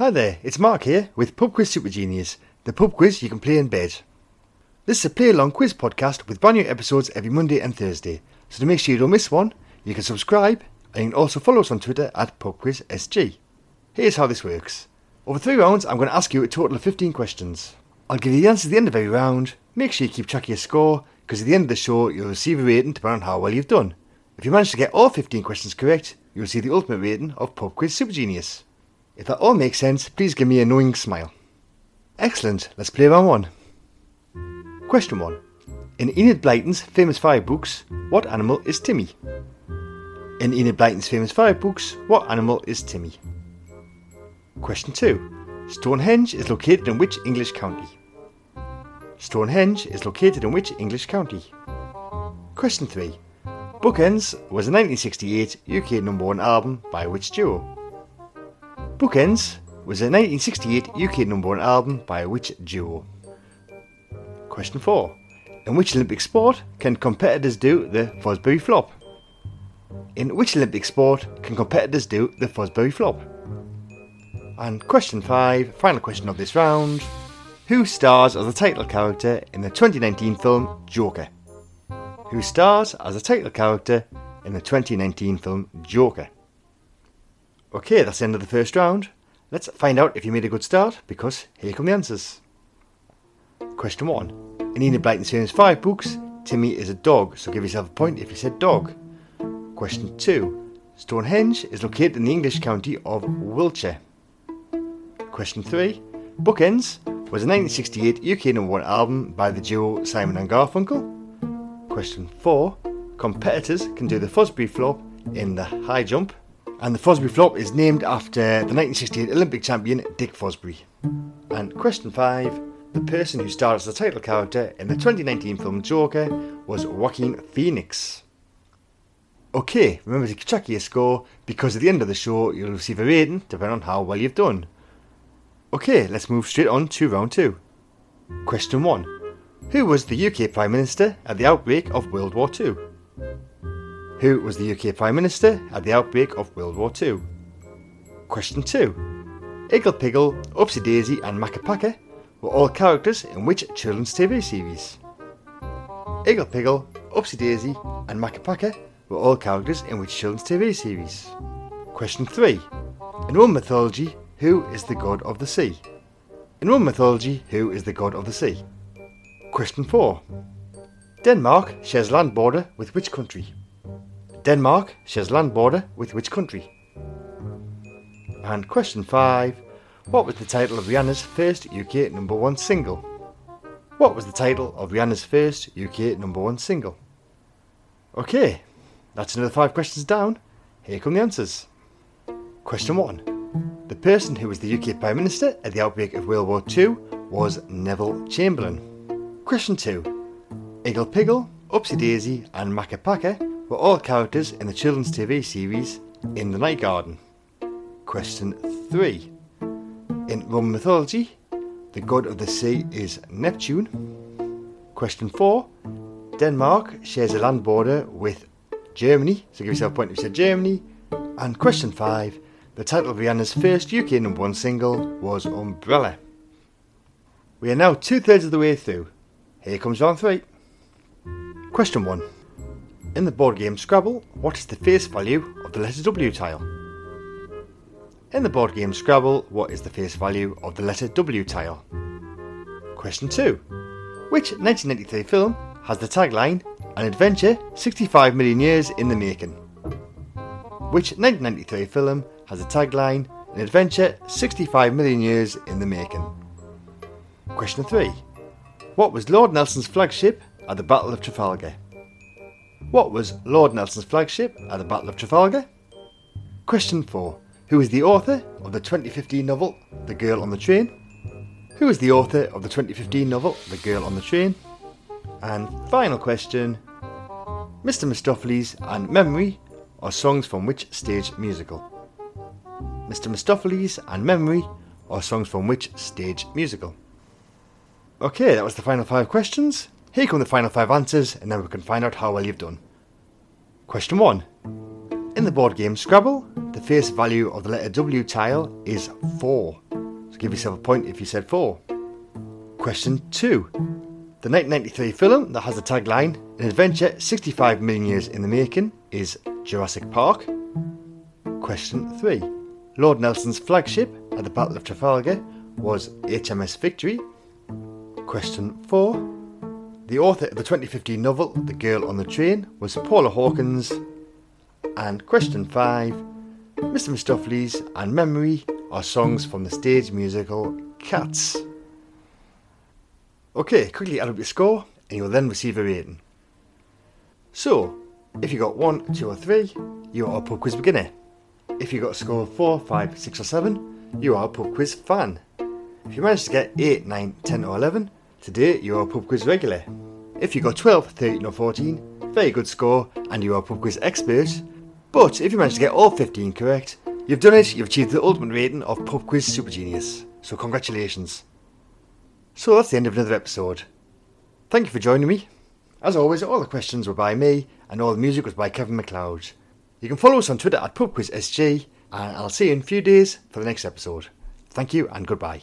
Hi there, it's Mark here with Pub Quiz Super Genius, the pub quiz you can play in bed. This is a play along quiz podcast with brand new episodes every Monday and Thursday, so to make sure you don't miss one, you can subscribe and you can also follow us on Twitter at PubQuizSG. Here's how this works. Over three rounds, I'm going to ask you a total of 15 questions. I'll give you the answers at the end of every round. Make sure you keep track of your score, because at the end of the show, you'll receive a rating depending on how well you've done. If you manage to get all 15 questions correct, you'll see the ultimate rating of Pub Quiz Super Genius. If that all makes sense, please give me a knowing smile. Excellent, let's play round one. Question 1. In Enid Blyton's famous five books, what animal is Timmy? In Enid Blyton's famous five books, what animal is Timmy? Question 2. Stonehenge is located in which English county? Stonehenge is located in which English county? Question 3. Bookends was a 1968 UK number one album by which duo? Bookends was a 1968 UK number one album by which duo? Question 4. In which Olympic sport can competitors do the Fosbury flop? In which Olympic sport can competitors do the Fosbury flop? And question 5, final question of this round. Who stars as the title character in the 2019 film Joker? Who stars as the title character in the 2019 film Joker? Okay, that's the end of the first round. Let's find out if you made a good start because here come the answers. Question 1. In Enid Blyton's famous five books, Timmy is a dog, so give yourself a point if you said dog. Question 2. Stonehenge is located in the English county of Wiltshire. Question 3. Bookends was a 1968 UK number one album by the duo Simon and Garfunkel. Question 4. Competitors can do the Fosbury flop in the high jump and the Fosbury flop is named after the 1968 Olympic champion Dick Fosbury. And question five the person who starred as the title character in the 2019 film Joker was Joaquin Phoenix. Okay, remember to check your score because at the end of the show you'll receive a rating depending on how well you've done. Okay, let's move straight on to round two. Question one Who was the UK Prime Minister at the outbreak of World War II? Who was the UK Prime Minister at the outbreak of World War II? Question 2. Igglepiggle, Upsy Daisy, and Makka were all characters in which children's TV series? Igglepiggle, Upsy Daisy, and Makka were all characters in which children's TV series? Question 3. In Roman mythology, who is the god of the sea? In Roman mythology, who is the god of the sea? Question 4. Denmark shares land border with which country? Denmark shares land border with which country? And question 5. What was the title of Rihanna's first UK number 1 single? What was the title of Rihanna's first UK number 1 single? Okay, that's another 5 questions down. Here come the answers. Question 1. The person who was the UK Prime Minister at the outbreak of World War II was Neville Chamberlain. Question 2. Igglepiggle, Upsy Daisy, and Makka Pakka were all characters in the children's TV series In the Night Garden. Question 3. In Roman mythology, the god of the sea is Neptune. Question 4. Denmark shares a land border with Germany, so give yourself a point if you said Germany. And question 5. The title of Rihanna's first UK number one single was Umbrella. We are now two thirds of the way through. Here comes round three. Question 1. In the board game Scrabble, what is the face value of the letter W tile? In the board game Scrabble, what is the face value of the letter W tile? Question 2. Which 1993 film has the tagline An adventure 65 million years in the making? Which 1993 film has the tagline An adventure 65 million years in the making? Question 3. What was Lord Nelson's flagship at the Battle of Trafalgar? What was Lord Nelson's flagship at the Battle of Trafalgar? Question 4. Who is the author of the 2015 novel The Girl on the Train? Who is the author of the 2015 novel The Girl on the Train? And final question Mr. Mistoffelees and Memory are songs from which stage musical? Mr. Mistoffelees and Memory are songs from which stage musical? Okay, that was the final five questions. Here come the final five answers, and then we can find out how well you've done. Question 1. In the board game Scrabble, the face value of the letter W tile is 4. So give yourself a point if you said 4. Question 2. The 1993 film that has the tagline An adventure 65 million years in the making is Jurassic Park. Question 3. Lord Nelson's flagship at the Battle of Trafalgar was HMS Victory. Question 4. The author of the 2015 novel The Girl on the Train was Paula Hawkins. And question 5. Mr. Mistoffelees and Memory are songs from the stage musical Cats. Okay, quickly add up your score and you will then receive a rating. So, if you got 1, 2 or 3, you are a pub quiz beginner. If you got a score of 4, 5, 6 or 7, you are a pub quiz fan. If you managed to get 8, 9, 10 or 11, Today you are pub quiz regular. If you got 12, 13 or 14, very good score and you are pub quiz expert. But if you manage to get all 15 correct, you've done it, you've achieved the ultimate rating of Pub Quiz Super Genius. So congratulations. So that's the end of another episode. Thank you for joining me. As always, all the questions were by me and all the music was by Kevin MacLeod. You can follow us on Twitter at PubQuizSG and I'll see you in a few days for the next episode. Thank you and goodbye.